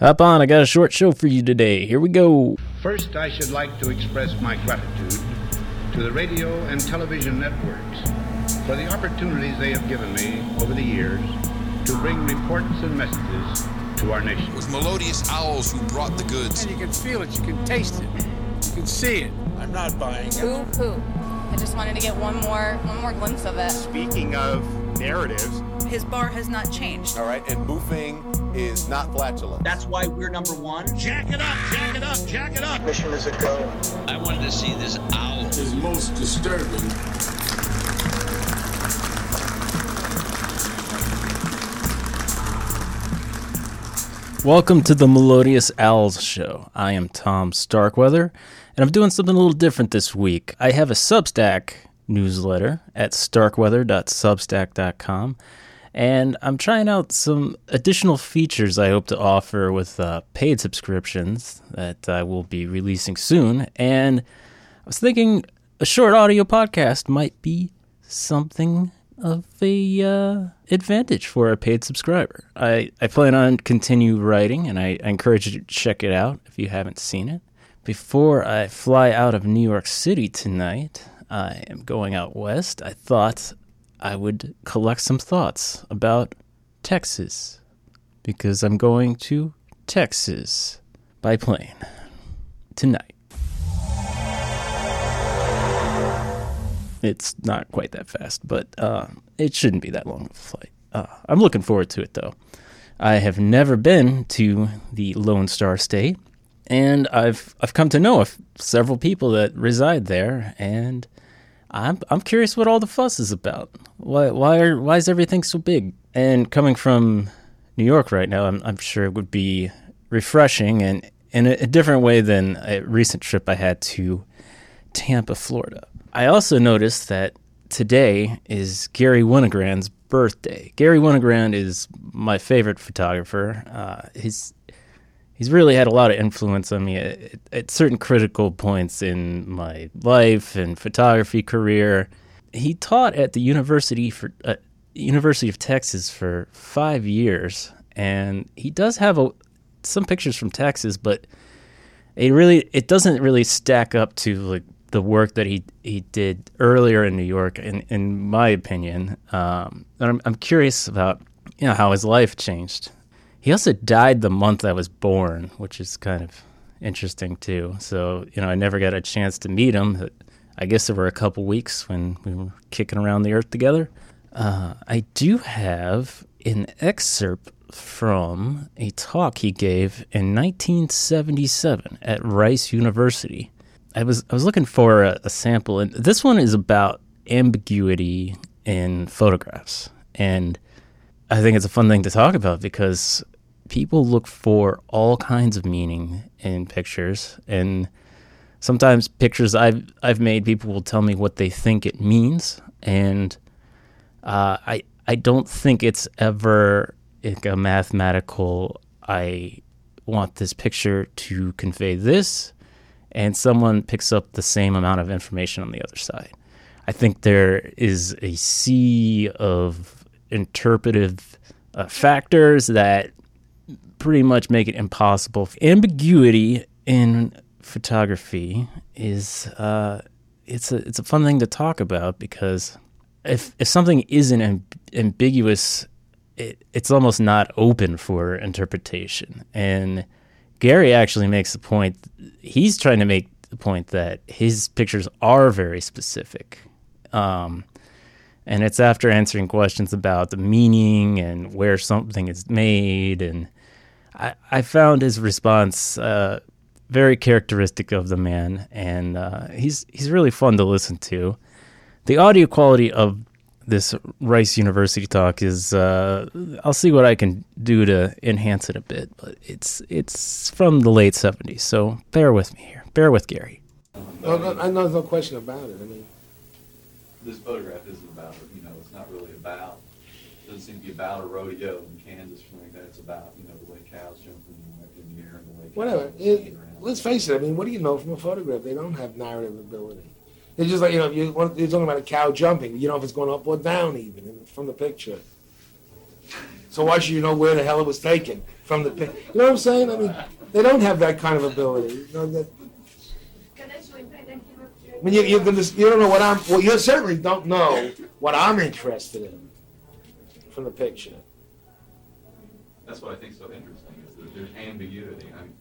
Hop on, I got a short show for you today. Here we go. First, I should like to express my gratitude to the radio and television networks for the opportunities they have given me over the years to bring reports and messages to our nation. It was melodious owls who brought the goods. And you can feel it, you can taste it, you can see it. I'm not buying it. Boo hoo. I just wanted to get one more one more glimpse of it. Speaking of narratives, his bar has not changed. All right, and boofing is not flatulence. That's why we're number one. Jack it up, jack it up, jack it up. Mission is a go. I wanted to see this owl. Is most disturbing. Welcome to the Melodious Owls Show. I am Tom Starkweather, and I'm doing something a little different this week. I have a Substack newsletter at starkweather.substack.com, and I'm trying out some additional features I hope to offer with uh, paid subscriptions that I will be releasing soon. And I was thinking a short audio podcast might be something of a uh, advantage for a paid subscriber. I, I plan on continue writing, and I, I encourage you to check it out if you haven't seen it. Before I fly out of New York City tonight, I am going out west. I thought I would collect some thoughts about Texas because I'm going to Texas by plane tonight. It's not quite that fast, but uh, it shouldn't be that long of a flight. Uh, I'm looking forward to it, though. I have never been to the Lone Star State, and I've I've come to know several people that reside there, and I'm I'm curious what all the fuss is about. Why why are why is everything so big? And coming from New York right now, I'm I'm sure it would be refreshing and in a, a different way than a recent trip I had to Tampa, Florida. I also noticed that today is Garry Winogrand's birthday. Garry Winogrand is my favorite photographer. Uh, he's he's really had a lot of influence on me at, at, certain critical points in my life and photography career. He taught at the University for uh, University of Texas for five years, and he does have a, some pictures from Texas, but it really it doesn't really stack up to like the work that he he did earlier in New York, in in my opinion. Um, and I'm I'm curious about you know how his life changed. He also died the month I was born, which is kind of interesting too. So you know I never got a chance to meet him. I guess there were a couple weeks when we were kicking around the earth together. Uh, I do have an excerpt from a talk he gave in 1977 at Rice University I was I was looking for a, a sample, and this one is about ambiguity in photographs, and I think it's a fun thing to talk about because people look for all kinds of meaning in pictures, and sometimes pictures I've I've made, people will tell me what they think it means, and uh, I I don't think it's ever like a mathematical. I want this picture to convey this and someone picks up the same amount of information on the other side. I think there is a sea of interpretive uh, factors that pretty much make it impossible. Ambiguity in photography is uh, it's a it's a fun thing to talk about because if if something isn't amb- ambiguous, it, it's almost not open for interpretation and Garry actually makes the point. He's trying to make the point that his pictures are very specific. Um, and it's after answering questions about the meaning and where something is made. And I, I found his response uh, very characteristic of the man. And uh, he's, he's really fun to listen to. The audio quality of this Rice University talk is uh, I'll see what I can do to enhance it a bit, but it's it's from the late '70s, so bear with me here. Bear with Garry. No, no, no, no question about it. I mean, this photograph isn't about you know it's not really about it doesn't seem to be about a rodeo in Kansas or something like that. It's about you know the way cows jump in the, air and the way whatever. It, let's face it. I mean, what do you know from a photograph? They don't have narrative ability. It's just like you know, you, you're talking about a cow jumping. You don't know if it's going up or down, even from the picture. So why should you know where the hell it was taken from the pic? You know what I'm saying? I mean, they don't have that kind of ability. You know, that, I mean, you, you, can just, you don't know what I'm. Well, you certainly don't know what I'm interested in from the picture. That's what I think is so interesting is that there's ambiguity. I mean,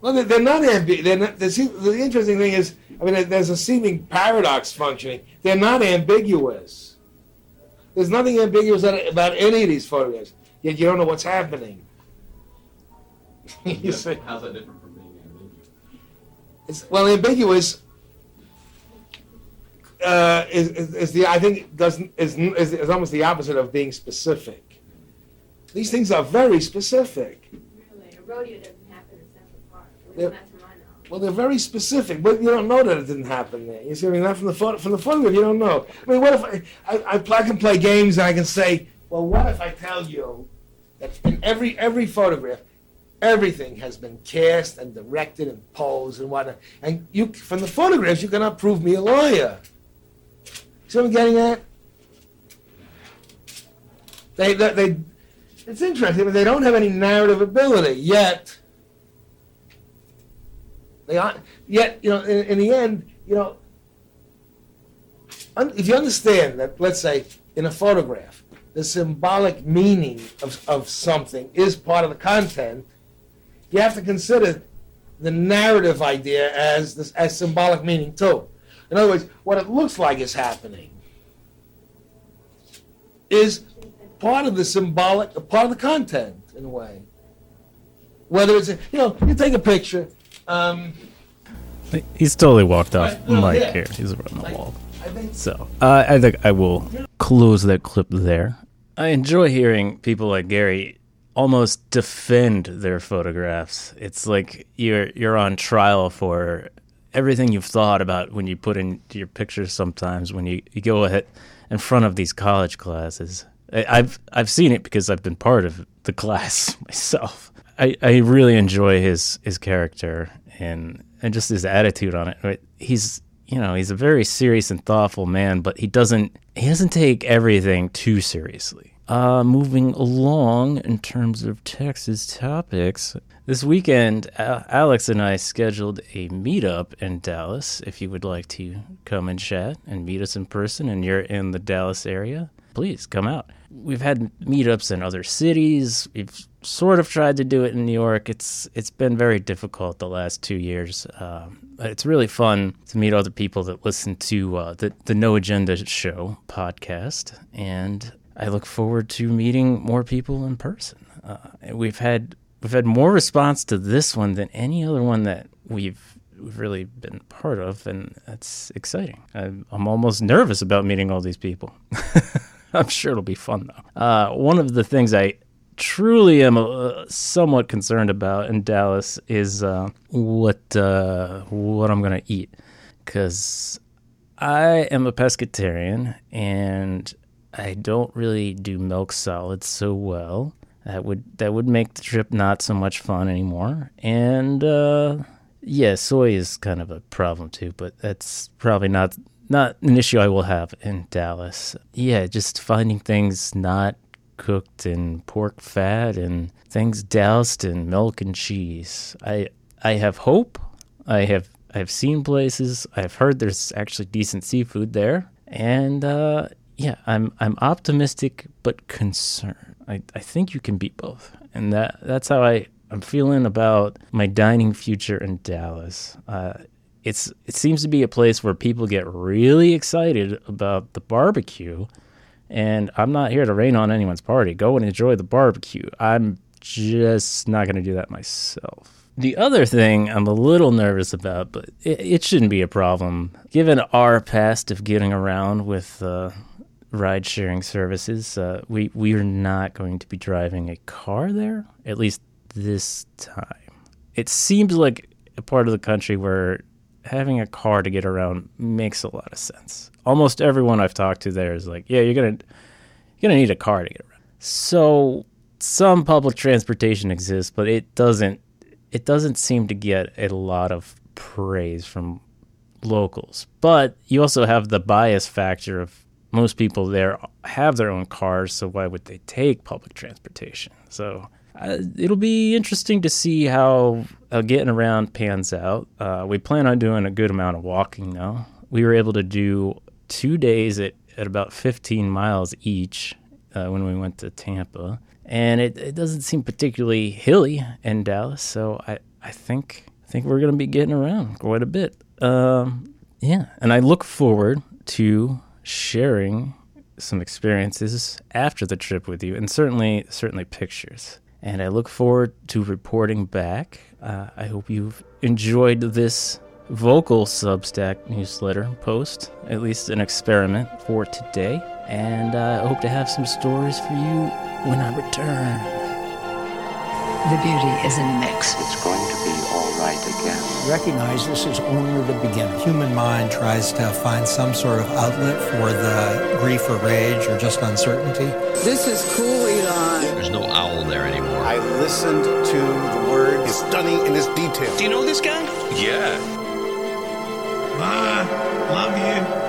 well, they're, they're not ambiguous. They're not, the, the interesting thing is, I mean, there's a seeming paradox functioning. They're not ambiguous. There's nothing ambiguous about any of these photographs. Yet you don't know what's happening. you see? How's that different from being ambiguous? It's, well, ambiguous uh, is, is, is, the I think doesn't is, is, is almost the opposite of being specific. These things are very specific. Really, a rodeo doesn't happen in Central Park. They're, well, they're very specific, but you don't know that it didn't happen there. You see, I mean, not from the photo, from the photograph, you don't know. I mean, what if I, I, I, I can play games and I can say, well, what if I tell you that in every every photograph, everything has been cast and directed and posed and whatnot, and you from the photographs you cannot prove me a lawyer. See what I'm getting at? They, they, they, it's interesting, but they don't have any narrative ability yet. They are yet, you know, in, in the end, you know, un, if you understand that, let's say, in a photograph, the symbolic meaning of, of something is part of the content, you have to consider the narrative idea as this, as symbolic meaning too. In other words, what it looks like is happening is part of the symbolic, part of the content in a way. Whether it's, a, you know, you take a picture. Um, He's totally walked off right, well, mic yeah. here. He's around the wall. So uh, I think I will close that clip there. I enjoy hearing people like Garry almost defend their photographs. It's like you're you're on trial for everything you've thought about when you put in your pictures sometimes when you, you go ahead in front of these college classes. I, I've I've seen it because I've been part of the class myself. I, I really enjoy his his character and and just his attitude on it. He's you know he's a very serious and thoughtful man, but he doesn't he doesn't take everything too seriously. Uh, moving along in terms of Texas topics, this weekend, Alex and I scheduled a meetup in Dallas. If you would like to come and chat and meet us in person and you're in the Dallas area, please come out. We've had meetups in other cities. We've sort of tried to do it in New York. It's it's been very difficult the last two years. Um, it's really fun to meet other people that listen to uh, the the No Agenda Show podcast, and I look forward to meeting more people in person. Uh, we've had we've had more response to this one than any other one that we've we've really been part of, and that's exciting. I'm, I'm almost nervous about meeting all these people. I'm sure it'll be fun though. Uh, one of the things I truly am uh, somewhat concerned about in Dallas is uh, what uh, what I'm gonna eat, because I am a pescatarian and I don't really do milk solids so well. That would that would make the trip not so much fun anymore. And uh, yeah, soy is kind of a problem too, but that's probably not not an issue I will have in Dallas. Yeah, just finding things not cooked in pork fat and things doused in milk and cheese. I I have hope. I have I've seen places. I've heard there's actually decent seafood there, and uh, yeah, I'm I'm optimistic but concerned. I, I think you can beat both, and that that's how I I'm feeling about my dining future in Dallas. Uh, it's it seems to be a place where people get really excited about the barbecue, and I'm not here to rain on anyone's party. Go and enjoy the barbecue. I'm just not going to do that myself. The other thing I'm a little nervous about, but it, it, shouldn't be a problem, given our past of getting around with uh, ride sharing services. Uh, we we are not going to be driving a car there, at least this time. It seems like a part of the country where having a car to get around makes a lot of sense. Almost everyone I've talked to there is like, yeah, you're gonna you're gonna need a car to get around. So some public transportation exists, but it doesn't it doesn't seem to get a lot of praise from locals. But you also have the bias factor of most people there have their own cars, so why would they take public transportation? So uh, it'll be interesting to see how, how getting around pans out. Uh, we plan on doing a good amount of walking though. We were able to do two days at, at about 15 miles each uh, when we went to Tampa. And it, it doesn't seem particularly hilly in Dallas, so I, I think I think we're going to be getting around quite a bit. Um, yeah, and I look forward to sharing some experiences after the trip with you, and certainly certainly pictures. And I look forward to reporting back. Uh, I hope you've enjoyed this vocal Substack newsletter post, at least an experiment for today. And uh, I hope to have some stories for you when I return. The beauty is in the mix. Recognize this is only the beginning. Human mind tries to find some sort of outlet for the grief or rage or just uncertainty. This is cool, Elon. There's no owl there anymore. I listened to the word. It's stunning in its detail. Do you know this guy? Yeah. Bye. Love you.